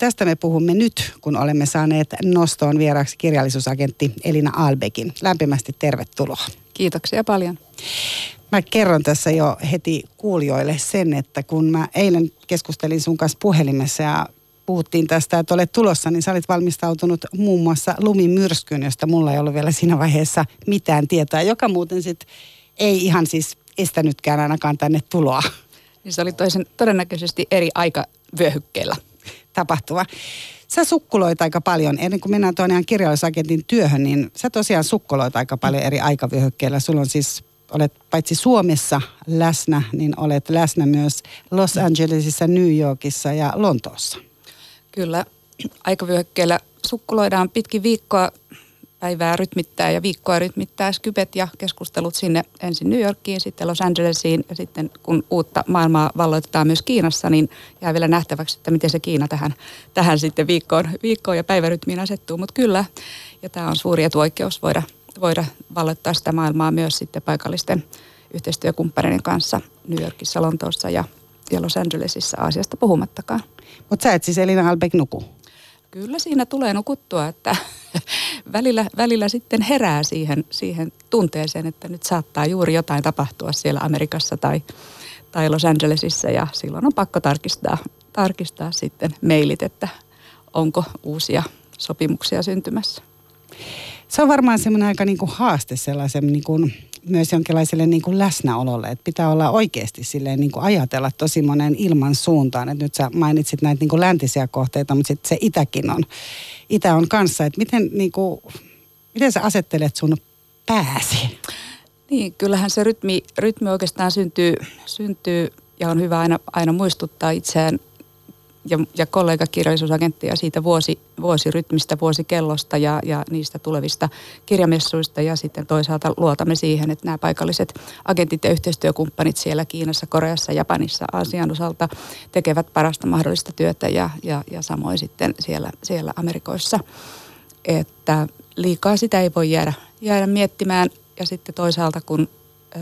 tästä me puhumme nyt, kun olemme saaneet nostoon vieraaksi kirjallisuusagentti Elina Albekin. Lämpimästi tervetuloa. Kiitoksia paljon. Mä kerron tässä jo heti kuulijoille sen, että kun mä eilen keskustelin sun kanssa puhelimessa ja puhuttiin tästä, että olet tulossa, niin sä olit valmistautunut muun muassa lumimyrskyyn, josta mulla ei ollut vielä siinä vaiheessa mitään tietoa, joka muuten sitten ei ihan siis estänytkään ainakaan tänne tuloa. Niin se oli toisen, todennäköisesti eri aikavyöhykkeellä tapahtuva. Sä sukkuloit aika paljon, ennen kuin mennään tuonne ihan kirjallisuusagentin työhön, niin sä tosiaan sukkuloit aika paljon eri aikavyöhykkeillä. Sulla on siis, olet paitsi Suomessa läsnä, niin olet läsnä myös Los Angelesissa, New Yorkissa ja Lontoossa. Kyllä, aikavyöhykkeellä sukkuloidaan pitkin viikkoa päivää rytmittää ja viikkoa rytmittää Skypet ja keskustelut sinne ensin New Yorkiin, sitten Los Angelesiin ja sitten kun uutta maailmaa valloitetaan myös Kiinassa, niin jää vielä nähtäväksi, että miten se Kiina tähän, tähän sitten viikkoon, viikkoon ja päivärytmiin asettuu. Mutta kyllä, ja tämä on suuri etuoikeus voida, voida valloittaa sitä maailmaa myös sitten paikallisten yhteistyökumppaneiden kanssa New Yorkissa, Lontoossa ja, ja Los Angelesissa Aasiasta puhumattakaan. Mutta sä et siis Elina Albeck nuku? Kyllä siinä tulee nukuttua, että välillä, välillä sitten herää siihen, siihen tunteeseen, että nyt saattaa juuri jotain tapahtua siellä Amerikassa tai, tai Los Angelesissa ja silloin on pakko tarkistaa, tarkistaa sitten mailit, että onko uusia sopimuksia syntymässä. Se on varmaan semmoinen aika niin kuin haaste sellaisen niin kuin myös jonkinlaiselle niin kuin läsnäololle, että pitää olla oikeasti silleen niin kuin ajatella tosi monen ilman suuntaan. Että nyt sä mainitsit näitä niin kuin läntisiä kohteita, mutta sitten se itäkin on, itä on kanssa. Että miten, niin kuin, miten sä asettelet sun pääsi? Niin, kyllähän se rytmi, rytmi oikeastaan syntyy, syntyy ja on hyvä aina, aina muistuttaa itseään ja, ja kollegakirjallisuusagentteja siitä vuosi, vuosirytmistä, vuosikellosta ja, ja niistä tulevista kirjamessuista. Ja sitten toisaalta luotamme siihen, että nämä paikalliset agentit ja yhteistyökumppanit siellä Kiinassa, Koreassa, Japanissa, Aasian osalta tekevät parasta mahdollista työtä ja, ja, ja samoin sitten siellä, siellä Amerikoissa. Että liikaa sitä ei voi jäädä, jäädä miettimään ja sitten toisaalta kun ö,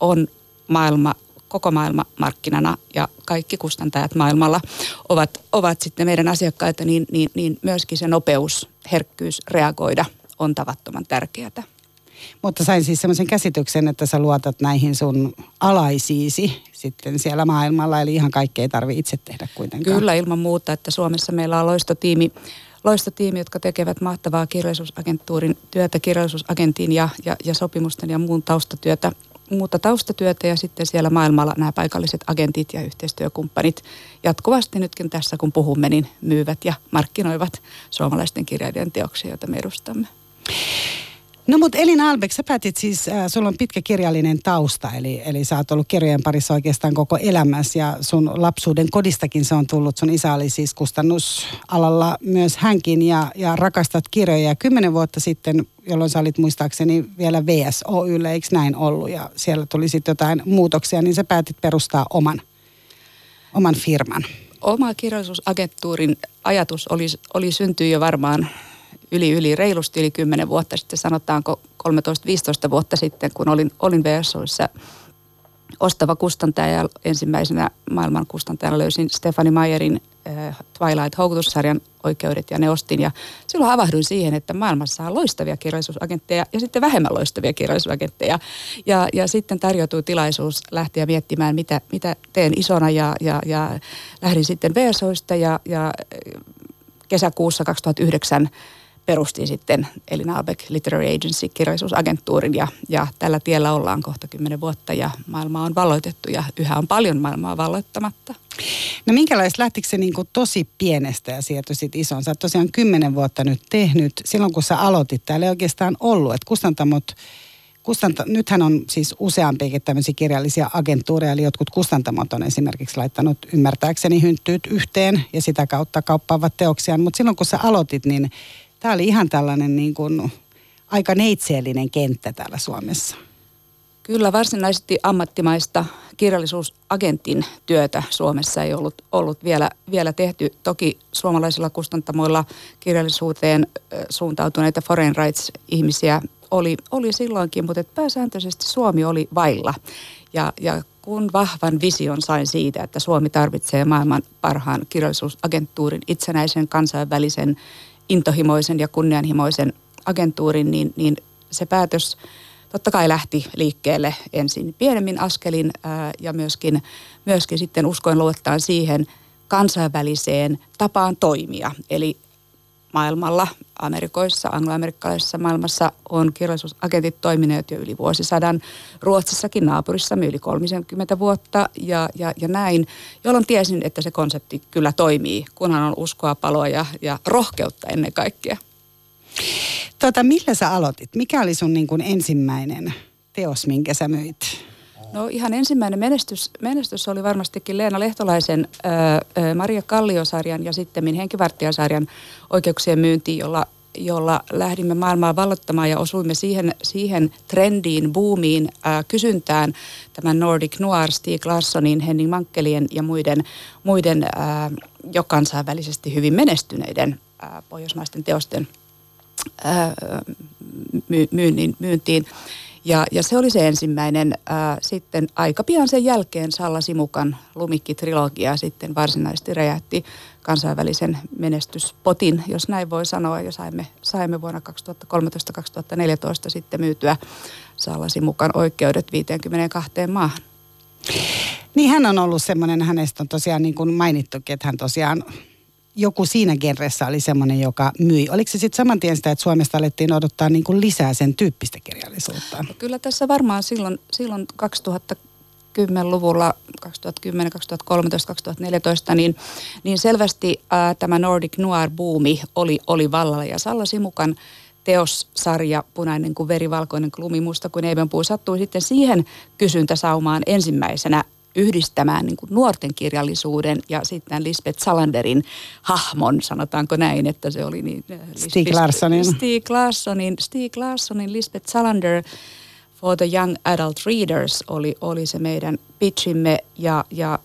on maailma koko maailma markkinana ja kaikki kustantajat maailmalla ovat, ovat sitten meidän asiakkaita, niin, niin, niin myöskin se nopeus, herkkyys reagoida on tavattoman tärkeää. Mutta sain siis semmoisen käsityksen, että sä luotat näihin sun alaisiisi sitten siellä maailmalla, eli ihan kaikkea ei tarvitse itse tehdä kuitenkaan. Kyllä, ilman muuta, että Suomessa meillä on loistotiimi, loistotiimi jotka tekevät mahtavaa kirjallisuusagentuurin työtä, kirjallisuusagentin ja, ja, ja sopimusten ja muun taustatyötä muuta taustatyötä ja sitten siellä maailmalla nämä paikalliset agentit ja yhteistyökumppanit jatkuvasti nytkin tässä kun puhumme, niin myyvät ja markkinoivat suomalaisten kirjailijan teoksia, joita me edustamme. No mutta Elin Albeck, sä päätit siis, äh, sulla on pitkä kirjallinen tausta, eli, eli sä oot ollut kirjojen parissa oikeastaan koko elämässä ja sun lapsuuden kodistakin se on tullut. Sun isä oli siis kustannusalalla myös hänkin ja, ja rakastat kirjoja. Ja kymmenen vuotta sitten, jolloin sä olit muistaakseni vielä VSOYlle, eikö näin ollut? Ja siellä tuli sitten jotain muutoksia, niin sä päätit perustaa oman, oman firman. Oma kirjallisuusagentuurin ajatus oli, oli syntyä jo varmaan yli, yli reilusti yli 10 vuotta sitten, sanotaanko 13-15 vuotta sitten, kun olin, olin VSOissa ostava kustantaja ja ensimmäisenä maailman kustantajana löysin Stefani Mayerin äh, Twilight Houkutussarjan oikeudet ja ne ostin. Ja silloin havahduin siihen, että maailmassa on loistavia kirjallisuusagentteja ja sitten vähemmän loistavia kirjallisuusagentteja. Ja, ja sitten tarjoutui tilaisuus lähteä miettimään, mitä, mitä teen isona ja, ja, ja lähdin sitten VSOista ja, ja kesäkuussa 2009 perustin sitten Elina Albeck Literary Agency kirjallisuusagentuurin ja, ja tällä tiellä ollaan kohta kymmenen vuotta ja maailma on valloitettu ja yhä on paljon maailmaa valloittamatta. No minkälaista lähtikö se niin kuin tosi pienestä ja siirtyi sitten isoon? Sä oot tosiaan kymmenen vuotta nyt tehnyt. Silloin kun sä aloitit, täällä ei oikeastaan ollut, että kustantamot Kustanta, nythän on siis useampiakin tämmöisiä kirjallisia agentuureja, eli jotkut kustantamot on esimerkiksi laittanut ymmärtääkseni hynttyyt yhteen ja sitä kautta kauppaavat teoksiaan. Mutta silloin kun sä aloitit, niin Tämä oli ihan tällainen niin kuin aika neitseellinen kenttä täällä Suomessa. Kyllä varsinaisesti ammattimaista kirjallisuusagentin työtä Suomessa ei ollut, ollut vielä, vielä tehty. Toki suomalaisilla kustantamoilla kirjallisuuteen suuntautuneita foreign rights-ihmisiä oli, oli silloinkin, mutta pääsääntöisesti Suomi oli vailla. Ja, ja kun vahvan vision sain siitä, että Suomi tarvitsee maailman parhaan kirjallisuusagentuurin, itsenäisen kansainvälisen, intohimoisen ja kunnianhimoisen agentuurin, niin, niin se päätös totta kai lähti liikkeelle ensin pienemmin askelin ää, ja myöskin, myöskin sitten uskoin luottaa siihen kansainväliseen tapaan toimia. Eli maailmalla, Amerikoissa, angloamerikkalaisessa maailmassa on kirjallisuusagentit toimineet jo yli vuosisadan. Ruotsissakin naapurissamme yli 30 vuotta ja, ja, ja näin, jolloin tiesin, että se konsepti kyllä toimii, kunhan on uskoa, paloa ja, ja rohkeutta ennen kaikkea. Tota, millä sä aloitit? Mikä oli sun niin kuin ensimmäinen teos, minkä sä myit? No ihan ensimmäinen menestys, menestys oli varmastikin Leena Lehtolaisen ää, Maria Kalliosarjan ja sitten Henkivartijasarjan oikeuksien myynti, jolla, jolla lähdimme maailmaa vallottamaan ja osuimme siihen, siihen trendiin, boomiin, ää, kysyntään tämän Nordic Noir, Stieg Larssonin, Henning Mankkelien ja muiden, muiden ää, jo kansainvälisesti hyvin menestyneiden ää, pohjoismaisten teosten ää, myynnin, myyntiin. Ja, ja se oli se ensimmäinen. Ää, sitten aika pian sen jälkeen Salla Simukan Lumikki-trilogia sitten varsinaisesti räjähti kansainvälisen menestyspotin, jos näin voi sanoa. Ja saimme, saimme vuonna 2013-2014 sitten myytyä Salla Simukan oikeudet 52 maahan. Niin hän on ollut semmoinen, hänestä on tosiaan niin kuin mainittukin, että hän tosiaan joku siinä genressä oli semmoinen, joka myi. Oliko se sitten saman tien sitä, että Suomesta alettiin odottaa niin kuin lisää sen tyyppistä kirjallisuutta? No kyllä tässä varmaan silloin, silloin 2010-luvulla, 2010, 2013, 2014, niin, niin selvästi ää, tämä Nordic Noir-buumi oli, oli vallalla. Ja Salla Simukan teossarja Punainen kuin veri, valkoinen kuin musta kuin eivenpuu sattui sitten siihen kysyntäsaumaan ensimmäisenä yhdistämään niin kuin nuorten kirjallisuuden ja sitten Lisbeth Salanderin hahmon, sanotaanko näin, että se oli niin... Äh, Stig Larssonin. Stig Larssonin, Stig Larssonin Lisbeth Salander for the Young Adult Readers oli, oli se meidän pitchimme ja, ja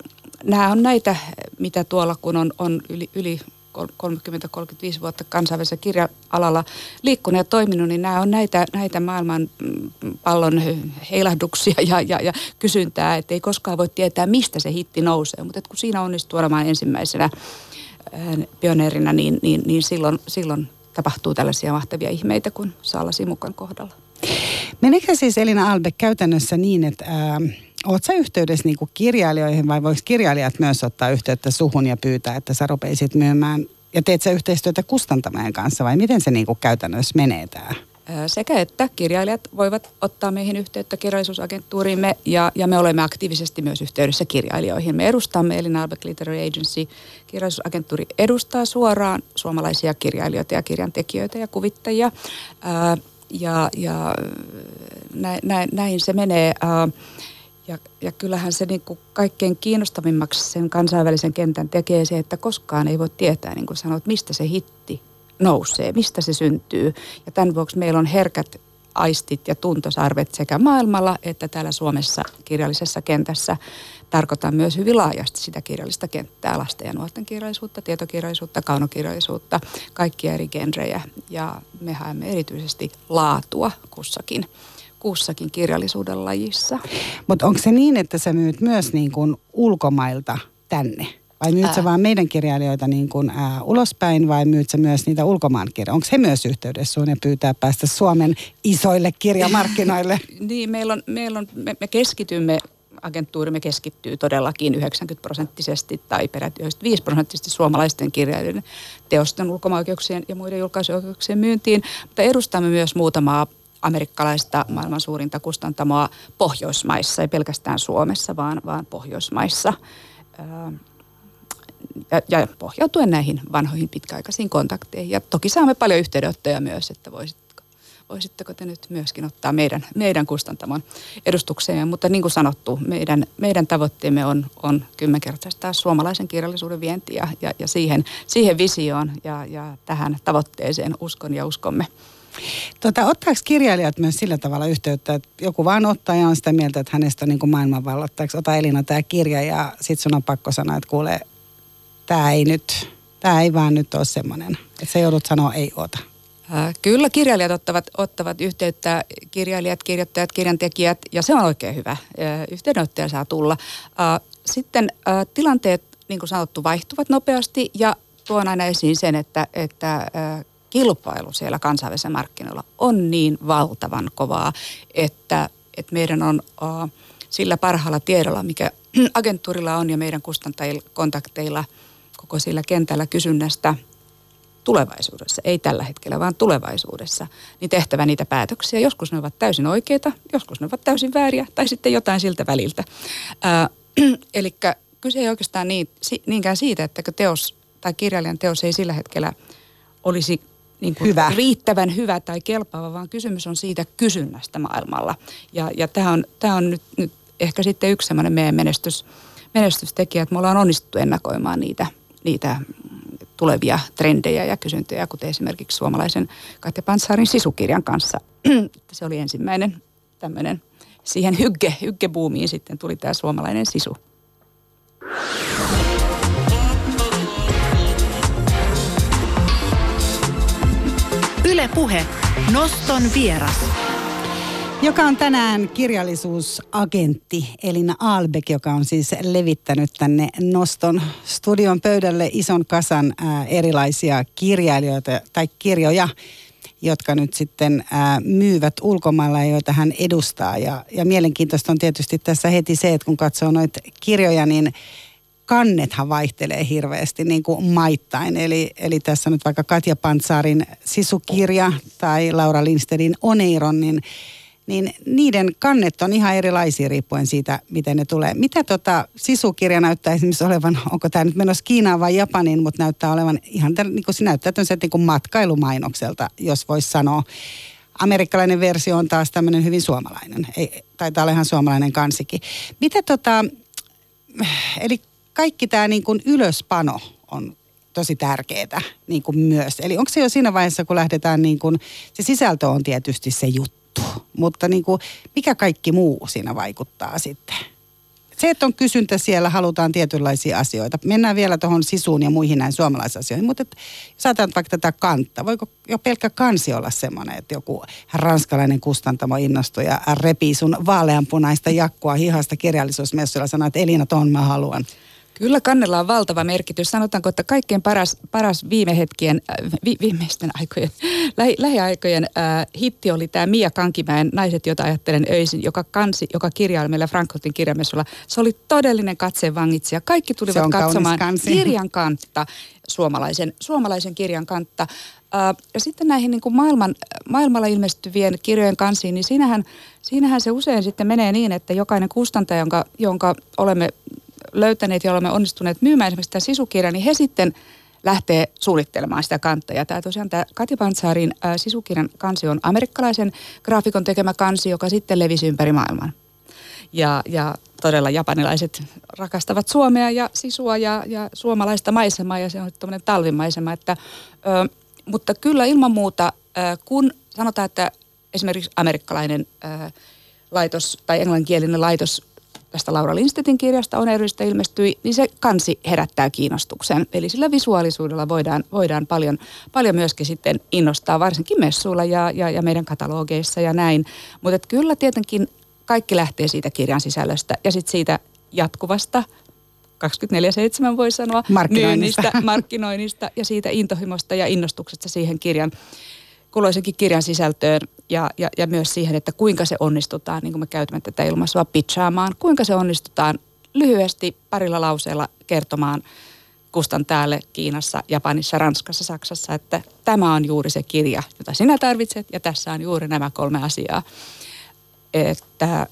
nämä on näitä, mitä tuolla kun on, on yli, yli 30-35 vuotta kansainvälisellä kirja-alalla liikkunut ja toiminut, niin nämä on näitä, näitä maailman mm, pallon heilahduksia ja, ja, ja kysyntää, että ei koskaan voi tietää, mistä se hitti nousee. Mutta kun siinä onnistuu olemaan ensimmäisenä äh, pioneerina, niin, niin, niin silloin, silloin tapahtuu tällaisia mahtavia ihmeitä kuin Saala Simukan kohdalla. Meneekö siis Elina Albe käytännössä niin, että ää, Oletko sä yhteydessä niin kuin kirjailijoihin vai voiko kirjailijat myös ottaa yhteyttä suhun ja pyytää, että sä rupeisit myymään ja teet sä yhteistyötä kustantamien kanssa vai miten se niin kuin käytännössä menee tämä? Sekä että kirjailijat voivat ottaa meihin yhteyttä kirjallisuusagenttuuriimme ja, ja me olemme aktiivisesti myös yhteydessä kirjailijoihin. Me edustamme Elina Albeck Literary Agency. Kirjallisuusagenttuuri edustaa suoraan suomalaisia kirjailijoita ja kirjantekijöitä ja kuvittajia. Ää, ja ja näin, näin, näin se menee. Ää, ja, ja kyllähän se niin kuin kaikkein kiinnostavimmaksi sen kansainvälisen kentän tekee se, että koskaan ei voi tietää, niin kuin sanoit, mistä se hitti nousee, mistä se syntyy. Ja tämän vuoksi meillä on herkät aistit ja tuntosarvet sekä maailmalla että täällä Suomessa kirjallisessa kentässä. Tarkoitan myös hyvin laajasti sitä kirjallista kenttää, lasten ja nuorten kirjallisuutta, tietokirjallisuutta, kaunokirjallisuutta, kaikkia eri genrejä. Ja me haemme erityisesti laatua kussakin kussakin kirjallisuuden lajissa. Mutta onko se niin, että sä myyt myös niin kuin ulkomailta tänne? Vai myyt sä vaan meidän kirjailijoita niin kuin, ää, ulospäin vai myyt sä myös niitä ulkomaan kirjoja? Onko he myös yhteydessä sun ja pyytää päästä Suomen isoille kirjamarkkinoille? niin, meillä on, meillä on, me, me keskitymme agenttuurimme keskittyy todellakin 90 prosenttisesti tai peräti 95 prosenttisesti suomalaisten kirjailijoiden teosten ulkomaoikeuksien ja muiden julkaisuoikeuksien myyntiin, mutta edustamme myös muutamaa amerikkalaista maailman suurinta kustantamoa Pohjoismaissa, ei pelkästään Suomessa, vaan, vaan Pohjoismaissa. Ja, ja pohjautuen näihin vanhoihin pitkäaikaisiin kontakteihin. Ja toki saamme paljon yhteydenottoja myös, että voisitteko, voisitteko te nyt myöskin ottaa meidän, meidän kustantamon edustukseen. Mutta niin kuin sanottu, meidän, meidän tavoitteemme on, on kymmenkertaistaa suomalaisen kirjallisuuden vienti ja, ja, ja siihen, siihen visioon ja, ja tähän tavoitteeseen uskon ja uskomme. Tota, ottaako kirjailijat myös sillä tavalla yhteyttä, että joku vaan ottaa ja on sitä mieltä, että hänestä on niin kuin maailmanvallottajaksi. Ota Elina tämä kirja ja sitten sun on pakko sanoa, että kuule, tämä ei nyt, tämä ei vaan nyt ole semmoinen. Että se joudut sanoa ei ota. Kyllä kirjailijat ottavat, ottavat yhteyttä, kirjailijat, kirjoittajat, kirjantekijät, ja se on oikein hyvä. Yhteydenottoja saa tulla. Sitten tilanteet, niin kuin sanottu, vaihtuvat nopeasti, ja tuon aina esiin sen, että, että kilpailu siellä kansainvälisellä markkinoilla on niin valtavan kovaa, että, että meidän on sillä parhaalla tiedolla, mikä agentuurilla on ja meidän kustantajilla, kontakteilla koko sillä kentällä kysynnästä – tulevaisuudessa, ei tällä hetkellä, vaan tulevaisuudessa, niin tehtävä niitä päätöksiä. Joskus ne ovat täysin oikeita, joskus ne ovat täysin vääriä tai sitten jotain siltä väliltä. Eli kyse ei oikeastaan niin, niinkään siitä, että teos tai kirjailijan teos ei sillä hetkellä olisi niin kuin hyvä. riittävän hyvä tai kelpaava, vaan kysymys on siitä kysynnästä maailmalla. Ja, ja tämä on, tämä on nyt, nyt ehkä sitten yksi semmoinen meidän menestys, menestystekijä, että me ollaan onnistuttu ennakoimaan niitä, niitä tulevia trendejä ja kysyntöjä, kuten esimerkiksi suomalaisen Katja Pansarin sisukirjan kanssa. Se oli ensimmäinen tämmöinen, siihen hygge, hyggebuumiin sitten tuli tämä suomalainen sisu. Ylepuhe Noston vieras joka on tänään kirjallisuusagentti Elina Aalbek, joka on siis levittänyt tänne Noston studion pöydälle ison kasan ää, erilaisia kirjailijoita tai kirjoja, jotka nyt sitten ää, myyvät ulkomailla ja joita hän edustaa. Ja, ja mielenkiintoista on tietysti tässä heti se, että kun katsoo noita kirjoja, niin kannethan vaihtelee hirveästi niin kuin maittain. Eli, eli tässä nyt vaikka Katja Pantsaarin sisukirja tai Laura Lindstedin Oneiron, niin niin niiden kannet on ihan erilaisia riippuen siitä, miten ne tulee. Mitä tota sisukirja näyttää esimerkiksi olevan, onko tämä nyt menossa Kiinaan vai Japaniin, mutta näyttää olevan ihan, niin kuin se näyttää niin kuin matkailumainokselta, jos voisi sanoa. Amerikkalainen versio on taas tämmöinen hyvin suomalainen, Ei, taitaa olla ihan suomalainen kansikin. Mitä tota, eli kaikki tämä niin kuin ylöspano on tosi tärkeää niin kuin myös. Eli onko se jo siinä vaiheessa, kun lähdetään niin kuin, se sisältö on tietysti se juttu mutta niin kuin, mikä kaikki muu siinä vaikuttaa sitten? Se, että on kysyntä siellä, halutaan tietynlaisia asioita. Mennään vielä tuohon sisuun ja muihin näin suomalaisasioihin. Mutta et, jos ajatellaan vaikka tätä kantta, voiko jo pelkkä kansi olla semmoinen, että joku ranskalainen kustantamo innostui ja repii sun vaaleanpunaista jakkua hihasta kirjallisuusmessuilla ja sanoo, että Elina, ton mä haluan. Kyllä kannella on valtava merkitys. Sanotaanko, että kaikkein paras, paras viime hetkien, äh, vi, viimeisten aikojen, lähi, lähiaikojen äh, hitti oli tämä Mia Kankimäen Naiset, jota ajattelen öisin, joka, kansi, joka kirjaili meillä Frankfurtin kirjamessulla. Se oli todellinen katseen vangitsija. Kaikki tulivat katsomaan kirjan kantta, suomalaisen, suomalaisen kirjan kantta. Äh, ja sitten näihin niin kuin maailman, maailmalla ilmestyvien kirjojen kansiin, niin siinähän, siinähän se usein sitten menee niin, että jokainen kustantaja, jonka, jonka olemme löytäneet ja olemme onnistuneet myymään esimerkiksi sitä sisukirjaa, niin he sitten lähtee suunnittelemaan sitä kantta. Ja tämä tosiaan tämä Kati Pantsaarin ää, sisukirjan kansi on amerikkalaisen graafikon tekemä kansi, joka sitten levisi ympäri maailman. Ja, ja todella japanilaiset rakastavat Suomea ja sisua ja, ja suomalaista maisemaa ja se on tämmöinen talvimaisema. Että, ö, mutta kyllä ilman muuta, ö, kun sanotaan, että esimerkiksi amerikkalainen ö, laitos tai englanninkielinen laitos tästä Laura Lindstedtin kirjasta on eristä ilmestyi, niin se kansi herättää kiinnostuksen. Eli sillä visuaalisuudella voidaan, voidaan paljon, paljon myöskin sitten innostaa, varsinkin messuilla ja, ja, ja meidän katalogeissa ja näin. Mutta kyllä tietenkin kaikki lähtee siitä kirjan sisällöstä ja sitten siitä jatkuvasta 24-7 voi sanoa, markkinoinnista. myynnistä, markkinoinnista ja siitä intohimosta ja innostuksesta siihen kirjan kulloisenkin kirjan sisältöön ja, ja, ja myös siihen, että kuinka se onnistutaan, niin kuin me käytämme tätä ilmaisua pitchaamaan, kuinka se onnistutaan lyhyesti parilla lauseella kertomaan kustan täällä Kiinassa, Japanissa, Ranskassa, Saksassa, että tämä on juuri se kirja, jota sinä tarvitset ja tässä on juuri nämä kolme asiaa. Että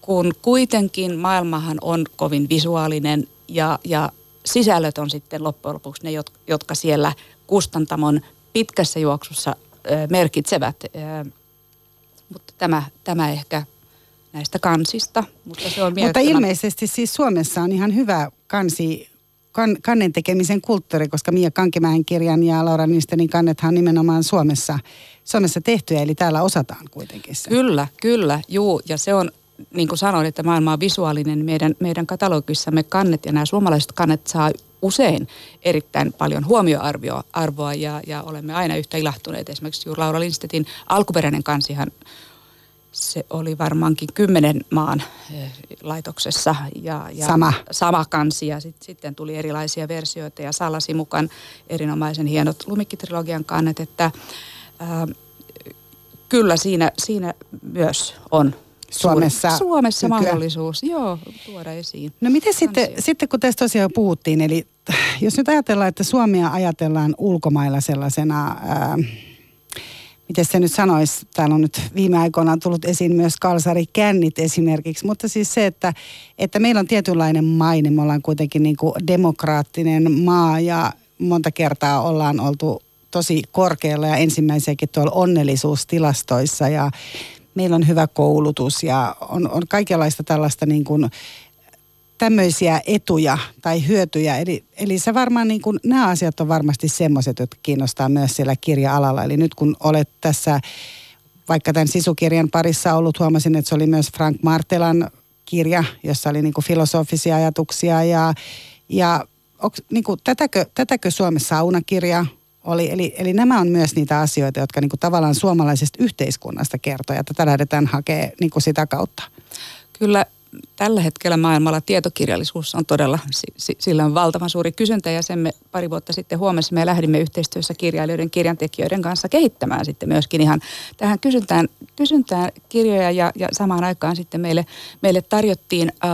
kun kuitenkin maailmahan on kovin visuaalinen ja, ja sisällöt on sitten loppujen lopuksi ne, jotka siellä kustantamon pitkässä juoksussa merkitsevät. Mutta tämä, tämä ehkä näistä kansista, mutta se on Mutta ilmeisesti siis Suomessa on ihan hyvä kansi, kan, kannen tekemisen kulttuuri, koska Mia Kankimäen kirjan ja Laura Nistenin kannethan on nimenomaan Suomessa, Suomessa tehtyjä, eli täällä osataan kuitenkin se. Kyllä, kyllä, juu, ja se on, niin kuin sanoin, että maailma on visuaalinen, meidän, meidän katalogissamme kannet ja nämä suomalaiset kannet saa usein erittäin paljon huomioarvoa ja, ja olemme aina yhtä ilahtuneet. Esimerkiksi juuri Laura Lindstedtin alkuperäinen kansihan se oli varmaankin kymmenen maan eh, laitoksessa. Ja, ja sama. Sama kansi ja sit, sitten tuli erilaisia versioita ja Salasi mukaan erinomaisen hienot lumikkitrilogian kannet, että ää, kyllä siinä, siinä myös on Suomessa, Suomessa mahdollisuus joo, tuoda esiin. No miten sitten, sitten, kun tästä tosiaan puhuttiin, eli jos nyt ajatellaan, että Suomia ajatellaan ulkomailla sellaisena... Ää, miten se nyt sanoisi, täällä on nyt viime aikoina tullut esiin myös kalsari kännit esimerkiksi, mutta siis se, että, että meillä on tietynlainen maine, me ollaan kuitenkin niin kuin demokraattinen maa ja monta kertaa ollaan oltu tosi korkealla ja ensimmäisiäkin tuolla onnellisuustilastoissa ja meillä on hyvä koulutus ja on, on kaikenlaista tällaista niin kuin tämmöisiä etuja tai hyötyjä. Eli, eli se varmaan niin kuin, nämä asiat on varmasti semmoiset, jotka kiinnostaa myös siellä kirja-alalla. Eli nyt kun olet tässä vaikka tämän sisukirjan parissa ollut, huomasin, että se oli myös Frank Martelan kirja, jossa oli niin kuin filosofisia ajatuksia ja, ja onks, niin kuin, tätäkö, tätäkö Suomen saunakirja oli. Eli, eli nämä on myös niitä asioita, jotka niin kuin tavallaan suomalaisesta yhteiskunnasta kertoo ja tätä lähdetään hakemaan niin kuin sitä kautta. Kyllä tällä hetkellä maailmalla tietokirjallisuus on todella, sillä on valtavan suuri kysyntä ja sen me pari vuotta sitten huomasimme ja lähdimme yhteistyössä kirjailijoiden, kirjantekijöiden kanssa kehittämään sitten myöskin ihan tähän kysyntään, kysyntään kirjoja ja, ja samaan aikaan sitten meille, meille tarjottiin äh,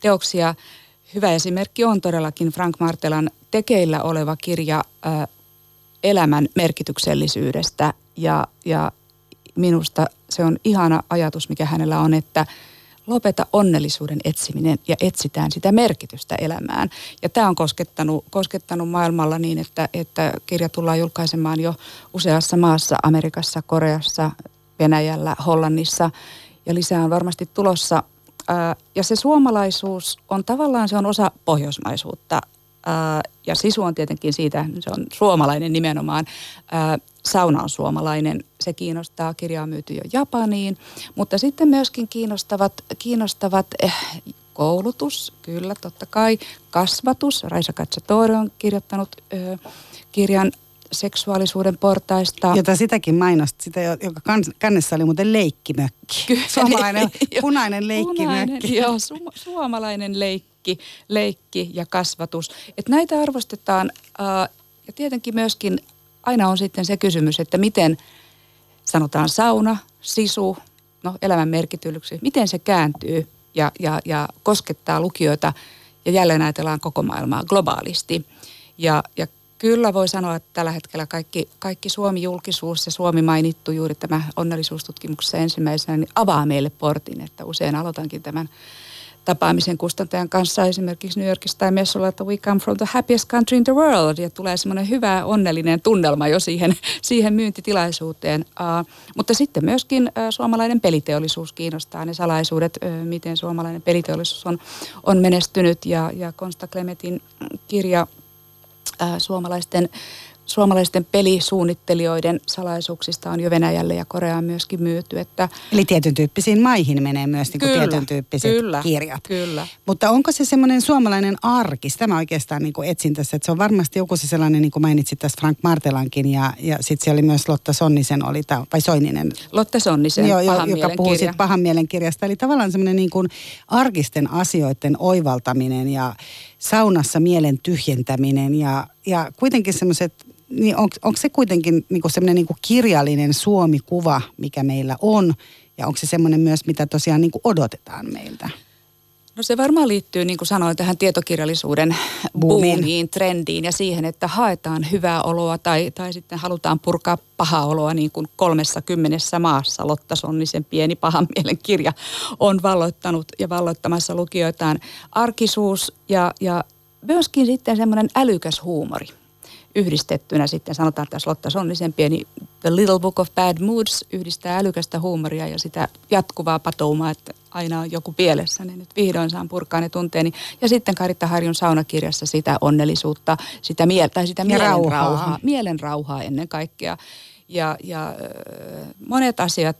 teoksia. Hyvä esimerkki on todellakin Frank Martelan tekeillä oleva kirja äh, elämän merkityksellisyydestä ja, ja minusta se on ihana ajatus, mikä hänellä on, että – lopeta onnellisuuden etsiminen ja etsitään sitä merkitystä elämään. Ja tämä on koskettanut, koskettanut maailmalla niin, että, että kirja tullaan julkaisemaan jo useassa maassa, Amerikassa, Koreassa, Venäjällä, Hollannissa ja lisää on varmasti tulossa. Ja se suomalaisuus on tavallaan, se on osa pohjoismaisuutta ja sisu on tietenkin siitä, se on suomalainen nimenomaan. Sauna on suomalainen, se kiinnostaa, kirja on myyty jo Japaniin, mutta sitten myöskin kiinnostavat, kiinnostavat eh, koulutus, kyllä totta kai, kasvatus. Raisa Katsatori on kirjoittanut ö, kirjan seksuaalisuuden portaista. Jota sitäkin mainosti, sitä, joka kannessa oli muuten leikkimökki. Kyllä, Suomalainen punainen leikkimökki. Punainen, joo, su- suomalainen leikki, leikki ja kasvatus. Et näitä arvostetaan äh, ja tietenkin myöskin aina on sitten se kysymys, että miten sanotaan sauna, sisu, no elämän merkityksi, miten se kääntyy ja, ja, ja koskettaa lukijoita ja jälleen ajatellaan koko maailmaa globaalisti. Ja, ja kyllä voi sanoa, että tällä hetkellä kaikki, kaikki Suomi-julkisuus ja Suomi mainittu juuri tämä onnellisuustutkimuksessa ensimmäisenä, niin avaa meille portin, että usein aloitankin tämän tapaamisen kustantajan kanssa esimerkiksi New Yorkissa tai messulla, että we come from the happiest country in the world ja tulee semmoinen hyvä onnellinen tunnelma jo siihen, siihen myyntitilaisuuteen. Uh, mutta sitten myöskin uh, suomalainen peliteollisuus kiinnostaa ne salaisuudet, uh, miten suomalainen peliteollisuus on, on menestynyt ja, ja Konsta Klemetin kirja uh, suomalaisten suomalaisten pelisuunnittelijoiden salaisuuksista on jo Venäjälle ja Koreaan myöskin myyty. Että Eli tietyn tyyppisiin maihin menee myös niin kuin kyllä, tietyn tyyppiset kyllä, kirjat. Kyllä. Mutta onko se semmoinen suomalainen arki? Sitä mä oikeastaan niin kuin etsin tässä, että se on varmasti joku se sellainen, niin kuin mainitsit tässä Frank Martelankin ja, ja sitten siellä oli myös Lotta Sonnisen, oli ta, vai Soininen? Lotta Sonnisen, jo, jo, joka puhuu sitten pahan mielen kirjasta. Eli tavallaan semmoinen niin kuin arkisten asioiden oivaltaminen ja saunassa mielen tyhjentäminen ja, ja kuitenkin semmoiset niin onko, onko se kuitenkin niin semmoinen niin kirjallinen Suomi-kuva, mikä meillä on, ja onko se semmoinen myös, mitä tosiaan niin odotetaan meiltä? No se varmaan liittyy, niin kuin sanoin, tähän tietokirjallisuuden boomiin, boomiin trendiin ja siihen, että haetaan hyvää oloa tai, tai sitten halutaan purkaa pahaa oloa niin kuin kolmessa kymmenessä maassa. Lotta Sonnisen pieni pahan mielen kirja on valloittanut ja valloittamassa lukijoitaan arkisuus ja, ja myöskin sitten semmoinen älykäs huumori yhdistettynä sitten sanotaan, että Lotta Sonnisen pieni The Little Book of Bad Moods yhdistää älykästä huumoria ja sitä jatkuvaa patoumaa, että aina on joku pielessä, niin nyt vihdoin saan purkaa ne tunteeni. Ja sitten Karitta Harjun saunakirjassa sitä onnellisuutta, sitä, miel- tai sitä mielen rauhaa. rauhaa, mielen rauhaa ennen kaikkea. Ja, ja monet asiat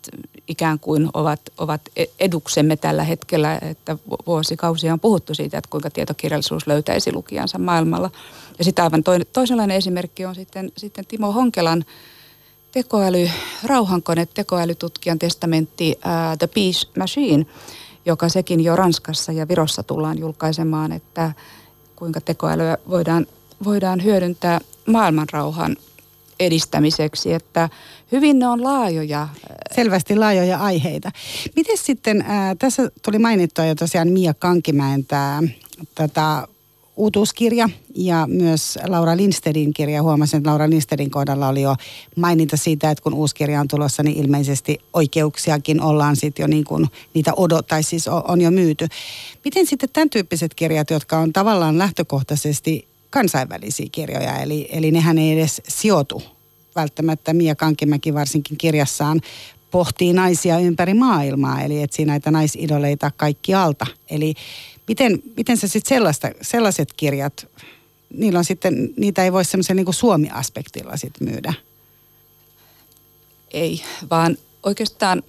ikään kuin ovat, ovat e-, eduksemme tällä hetkellä, että vuosikausia on puhuttu siitä, että kuinka tietokirjallisuus löytäisi lukijansa maailmalla. Ja sitten aivan toisenlainen esimerkki on sitten, sitten Timo Honkelan tekoäly, rauhankone, tekoälytutkijan testamentti uh, The Peace Machine, joka sekin jo Ranskassa ja Virossa tullaan julkaisemaan, että kuinka tekoälyä voidaan, voidaan hyödyntää maailmanrauhan edistämiseksi, että hyvin ne on laajoja. Selvästi laajoja aiheita. Miten sitten, äh, tässä tuli mainittua jo tosiaan Mia Kankimäen tämä tätä uutuuskirja ja myös Laura Lindstedin kirja. Huomasin, että Laura Lindstedin kohdalla oli jo maininta siitä, että kun uusi kirja on tulossa, niin ilmeisesti oikeuksiakin ollaan sitten jo niin kuin niitä odot, tai siis on jo myyty. Miten sitten tämän tyyppiset kirjat, jotka on tavallaan lähtökohtaisesti kansainvälisiä kirjoja, eli, eli nehän ei edes sijoitu välttämättä Mia Kankimäki varsinkin kirjassaan pohtii naisia ympäri maailmaa, eli etsii näitä naisidoleita kaikki alta. Eli miten, miten sä sitten sellaiset kirjat, niillä on sitten, niitä ei voi semmoisen niin Suomi-aspektilla sitten myydä? Ei, vaan oikeastaan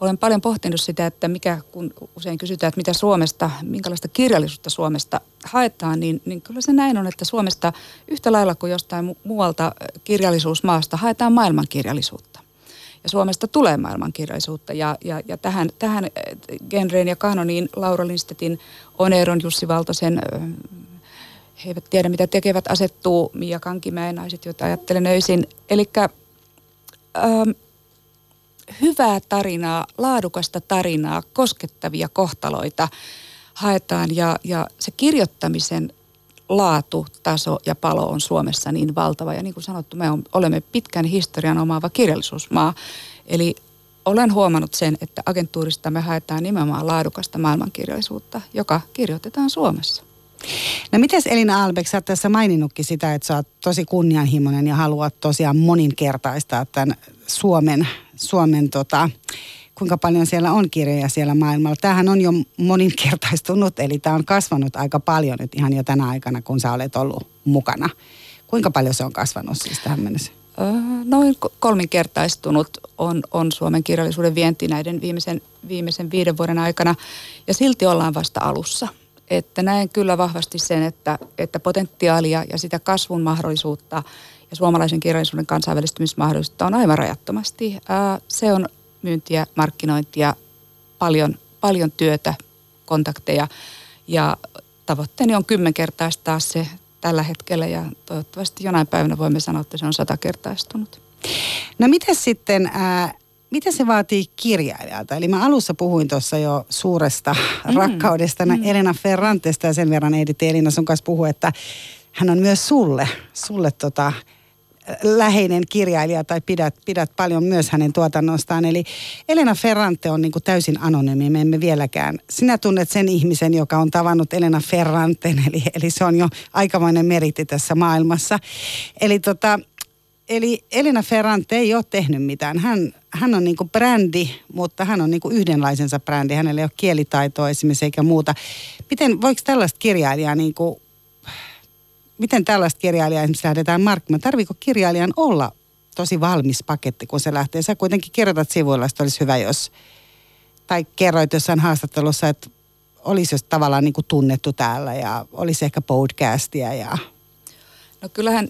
olen paljon pohtinut sitä, että mikä, kun usein kysytään, että mitä Suomesta, minkälaista kirjallisuutta Suomesta haetaan, niin, niin kyllä se näin on, että Suomesta yhtä lailla kuin jostain muualta kirjallisuusmaasta haetaan maailmankirjallisuutta. Ja Suomesta tulee maailmankirjallisuutta ja, ja, ja tähän, tähän genreen ja kanoniin Laura Lindstedtin, Oneron, Jussi Valtosen, he eivät tiedä mitä tekevät, asettuu Mia Kankimäen naiset, joita ajattelen öisin. Eli ähm, hyvää tarinaa, laadukasta tarinaa, koskettavia kohtaloita haetaan ja, ja se kirjoittamisen laatu, taso ja palo on Suomessa niin valtava. Ja niin kuin sanottu, me olemme pitkän historian omaava kirjallisuusmaa. Eli olen huomannut sen, että agenttuurista me haetaan nimenomaan laadukasta maailmankirjallisuutta, joka kirjoitetaan Suomessa. No mites Elina Albeck, sä tässä maininnutkin sitä, että sä oot tosi kunnianhimoinen ja haluat tosiaan moninkertaistaa tämän Suomen, Suomen tota, kuinka paljon siellä on kirjoja siellä maailmalla. Tämähän on jo moninkertaistunut, eli tämä on kasvanut aika paljon nyt ihan jo tänä aikana, kun sä olet ollut mukana. Kuinka paljon se on kasvanut siis tähän mennessä? Noin kolminkertaistunut on, on Suomen kirjallisuuden vienti näiden viimeisen, viimeisen viiden vuoden aikana ja silti ollaan vasta alussa. Että näen kyllä vahvasti sen, että, että potentiaalia ja sitä kasvun mahdollisuutta ja suomalaisen kirjallisuuden kansainvälistymismahdollisuutta on aivan rajattomasti. Se on myyntiä, markkinointia, paljon, paljon työtä, kontakteja ja tavoitteeni on kymmenkertaistaa se tällä hetkellä ja toivottavasti jonain päivänä voimme sanoa, että se on satakertaistunut. No miten sitten, ää, mitä se vaatii kirjailijalta? Eli mä alussa puhuin tuossa jo suuresta mm. rakkaudesta mm. Elena Ferrantesta ja sen verran Edith Elina sun kanssa puhui, että hän on myös sulle, sulle tota, läheinen kirjailija tai pidät, pidät paljon myös hänen tuotannostaan. Eli Elena Ferrante on niin kuin täysin anonyymi, me emme vieläkään. Sinä tunnet sen ihmisen, joka on tavannut Elena Ferranten, eli, eli se on jo aikamoinen meriti tässä maailmassa. Eli tota, Eli Elena Ferrante ei ole tehnyt mitään. Hän, hän on niinku brändi, mutta hän on niinku yhdenlaisensa brändi. Hänellä ei ole kielitaitoa esimerkiksi eikä muuta. Miten, voiko tällaista kirjailijaa niinku miten tällaista kirjailijaa esimerkiksi lähdetään markkinoimaan? Tarviiko kirjailijan olla tosi valmis paketti, kun se lähtee? Sä kuitenkin kirjoitat sivuilla, että olisi hyvä, jos, tai kerroit jossain haastattelussa, että olisi jos tavallaan niin kuin tunnettu täällä ja olisi ehkä podcastia ja... No kyllähän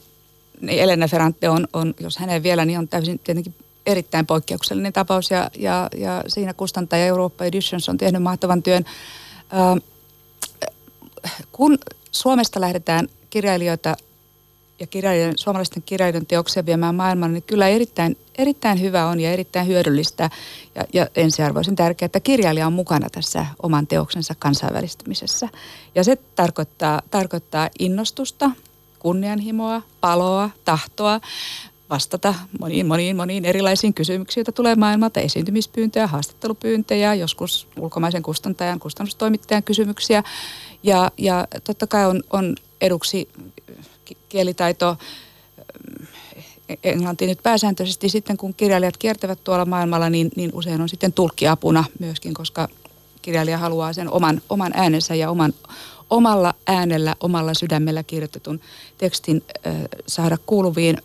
niin Elena Ferrante on, on, jos hänen vielä, niin on täysin tietenkin erittäin poikkeuksellinen tapaus ja, ja, ja siinä kustantaja Eurooppa Editions on tehnyt mahtavan työn. Äh, kun Suomesta lähdetään kirjailijoita ja kirjailijoiden, suomalaisten kirjailijoiden teoksia viemään maailmaan, niin kyllä erittäin, erittäin hyvä on ja erittäin hyödyllistä ja, ja ensiarvoisen tärkeää, että kirjailija on mukana tässä oman teoksensa kansainvälistymisessä. Ja se tarkoittaa, tarkoittaa innostusta, kunnianhimoa, paloa, tahtoa vastata moniin, moniin, moniin erilaisiin kysymyksiin, joita tulee maailmalta, esiintymispyyntöjä, haastattelupyyntöjä, joskus ulkomaisen kustantajan, kustannustoimittajan kysymyksiä. Ja, ja totta kai on, on eduksi kielitaito englanti nyt pääsääntöisesti sitten, kun kirjailijat kiertävät tuolla maailmalla, niin, niin usein on sitten tulkkiapuna myöskin, koska kirjailija haluaa sen oman, oman äänensä ja oman, omalla äänellä, omalla sydämellä kirjoitetun tekstin äh, saada kuuluviin.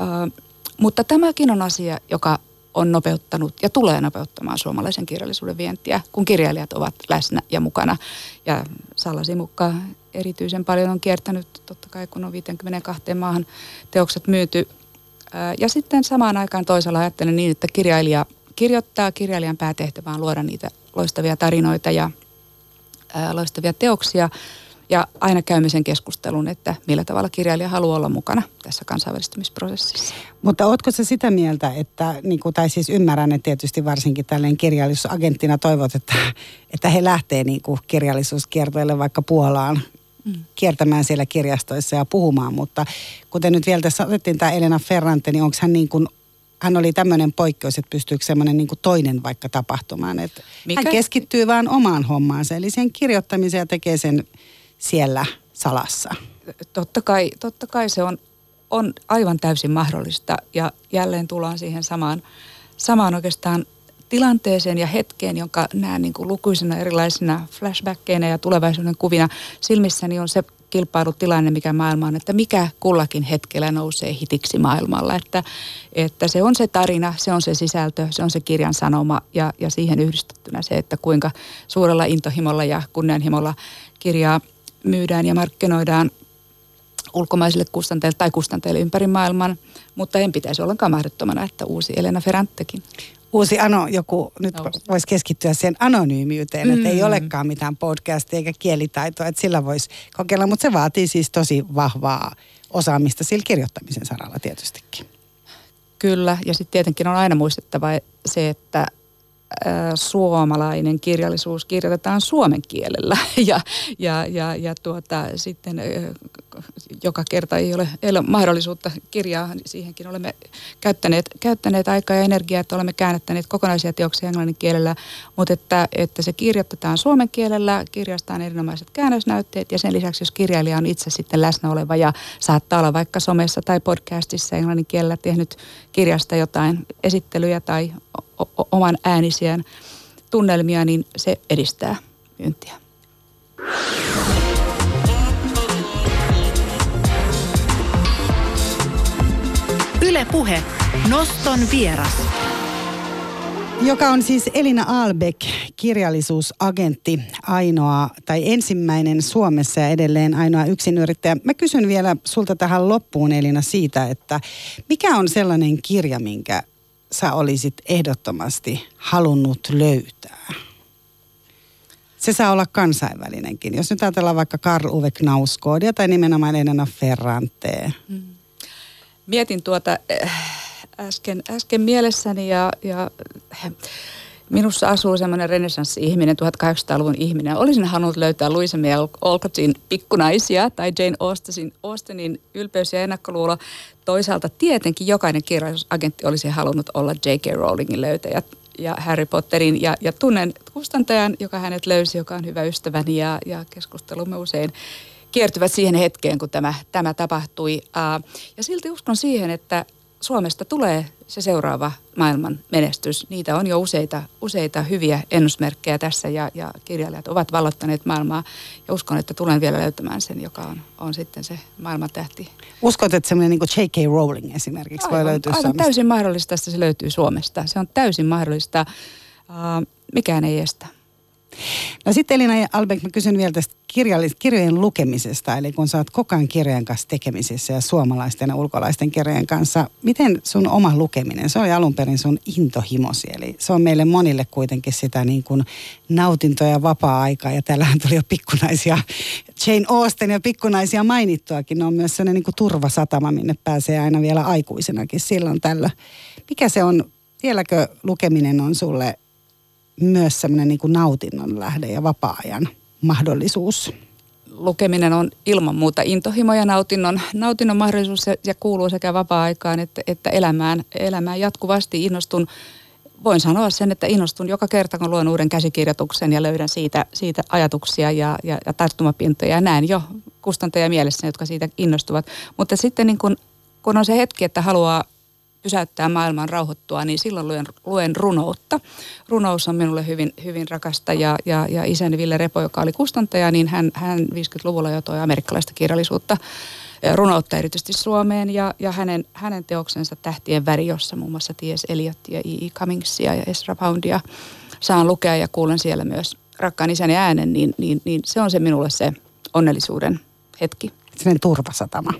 Äh, mutta tämäkin on asia, joka on nopeuttanut ja tulee nopeuttamaan suomalaisen kirjallisuuden vientiä, kun kirjailijat ovat läsnä ja mukana. Ja Salla Simukka erityisen paljon on kiertänyt, totta kai kun on 52 maahan teokset myyty. Ja sitten samaan aikaan toisella ajattelen niin, että kirjailija kirjoittaa, kirjailijan päätehtävä on luoda niitä loistavia tarinoita ja loistavia teoksia – ja aina käymme sen keskustelun, että millä tavalla kirjailija haluaa olla mukana tässä kansainvälistymisprosessissa. Mutta ootko se sitä mieltä, että, niin kuin, tai siis ymmärrän, että tietysti varsinkin tälleen kirjallisuusagenttina toivot, että, että he lähtee niin kuin kirjallisuuskiertoille vaikka Puolaan. Kiertämään siellä kirjastoissa ja puhumaan, mutta kuten nyt vielä tässä otettiin tämä Elena Ferrante, niin onko hän niin kuin hän oli tämmöinen poikkeus, että pystyykö semmoinen niin toinen vaikka tapahtumaan. Että Mikä? Hän keskittyy vaan omaan hommaansa, eli sen kirjoittamiseen ja tekee sen siellä salassa? Totta kai, totta kai se on, on aivan täysin mahdollista ja jälleen tullaan siihen samaan, samaan oikeastaan tilanteeseen ja hetkeen, jonka näen niin kuin lukuisina erilaisina flashbackkeina ja tulevaisuuden kuvina silmissäni on se kilpailutilanne, mikä maailma on, että mikä kullakin hetkellä nousee hitiksi maailmalla. Että, että se on se tarina, se on se sisältö, se on se kirjan sanoma ja, ja siihen yhdistettynä se, että kuinka suurella intohimolla ja kunnianhimolla kirjaa myydään ja markkinoidaan ulkomaisille kustanteille tai kustanteille ympäri maailman, mutta en pitäisi ollenkaan mahdottomana, että uusi Elena Ferrantekin. Uusi ano, joku nyt no. voisi keskittyä siihen anonyymiyteen, mm. että ei mm. olekaan mitään podcastia eikä kielitaitoa, että sillä voisi kokeilla, mutta se vaatii siis tosi vahvaa osaamista sillä kirjoittamisen saralla tietystikin. Kyllä, ja sitten tietenkin on aina muistettava se, että suomalainen kirjallisuus kirjoitetaan suomen kielellä. Ja, ja, ja, ja tuota, sitten joka kerta ei ole, ei ole mahdollisuutta kirjaa, niin siihenkin olemme käyttäneet, käyttäneet aikaa ja energiaa, että olemme käännettäneet kokonaisia teoksia englannin kielellä, mutta että, että se kirjoitetaan suomen kielellä, kirjasta on erinomaiset käännösnäytteet ja sen lisäksi, jos kirjailija on itse sitten läsnä oleva ja saattaa olla vaikka somessa tai podcastissa englannin kielellä tehnyt kirjasta jotain esittelyjä tai oman äänisiään tunnelmia, niin se edistää myyntiä. Yle Puhe. Noston vieras. Joka on siis Elina Albeck, kirjallisuusagentti, ainoa tai ensimmäinen Suomessa ja edelleen ainoa yksinyrittäjä. Mä kysyn vielä sulta tähän loppuun Elina siitä, että mikä on sellainen kirja, minkä sä olisit ehdottomasti halunnut löytää? Se saa olla kansainvälinenkin. Jos nyt ajatellaan vaikka Karl Uwe Knauskoodia tai nimenomaan Elena Ferrantea. Mm. Mietin tuota äh, äsken, äsken mielessäni ja, ja Minussa asuu semmoinen renessanssi-ihminen, 1800-luvun ihminen. Olisin halunnut löytää Louisa May Alcottin pikkunaisia tai Jane Austenin, Austenin ylpeys ja ennakkoluulo. Toisaalta tietenkin jokainen kirjallisuusagentti olisi halunnut olla J.K. Rowlingin löytäjä ja Harry Potterin. Ja, ja tunnen kustantajan, joka hänet löysi, joka on hyvä ystäväni ja, ja keskustelumme usein kiertyvät siihen hetkeen, kun tämä, tämä tapahtui. Ja silti uskon siihen, että Suomesta tulee se seuraava maailman menestys. Niitä on jo useita, useita hyviä ennusmerkkejä tässä ja, ja kirjailijat ovat vallottaneet maailmaa. Ja uskon, että tulen vielä löytämään sen, joka on, on sitten se maailman tähti. Uskot, että semmoinen niin J.K. Rowling esimerkiksi aivan, voi löytyä aivan Suomesta? täysin mahdollista, että se löytyy Suomesta. Se on täysin mahdollista. Uh, mikään ei estä. No sitten Elina Albeck, mä kysyn vielä tästä kirjojen lukemisesta. Eli kun sä oot koko ajan kirjojen kanssa tekemisissä ja suomalaisten ja ulkolaisten kirjojen kanssa, miten sun oma lukeminen, se oli alun perin sun intohimosi. Eli se on meille monille kuitenkin sitä niin kuin nautintoa ja vapaa-aikaa. Ja täällähän tuli jo pikkunaisia, Jane Austen ja pikkunaisia mainittuakin. Ne on myös sellainen niin kuin turvasatama, minne pääsee aina vielä aikuisenakin silloin tällä. Mikä se on, vieläkö lukeminen on sulle myös semmoinen niin kuin nautinnon lähde ja vapaa-ajan mahdollisuus. Lukeminen on ilman muuta intohimo ja nautinnon, nautinnon mahdollisuus ja, ja kuuluu sekä vapaa-aikaan että, että elämään, elämään jatkuvasti. Innostun, voin sanoa sen, että innostun joka kerta, kun luen uuden käsikirjoituksen ja löydän siitä, siitä ajatuksia ja, ja, ja tarttumapintoja. Ja näen jo kustantajia mielessä, jotka siitä innostuvat. Mutta sitten niin kun, kun on se hetki, että haluaa pysäyttää maailman rauhoittua, niin silloin luen, luen runoutta. Runous on minulle hyvin, hyvin rakasta ja, ja, ja isäni Ville Repo, joka oli kustantaja, niin hän, hän 50-luvulla jo toi amerikkalaista kirjallisuutta runoutta erityisesti Suomeen ja, ja hänen, hänen teoksensa Tähtien väri, jossa muun muassa T.S. Eliot ja E.E. Cummingsia ja Ezra Poundia saan lukea ja kuulen siellä myös rakkaan isäni äänen, niin, niin, niin se on se minulle se onnellisuuden hetki. Sellainen turvasatama.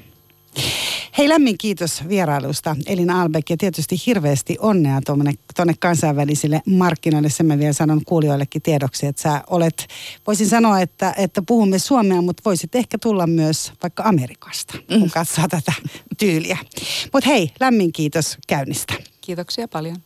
Hei lämmin kiitos vierailusta Elina Albeck ja tietysti hirveästi onnea tuonne kansainvälisille markkinoille. Sen mä vielä sanon kuulijoillekin tiedoksi, että sä olet, voisin sanoa, että, että puhumme suomea, mutta voisit ehkä tulla myös vaikka Amerikasta, kun mm. katsoo tätä tyyliä. Mutta hei, lämmin kiitos käynnistä. Kiitoksia paljon.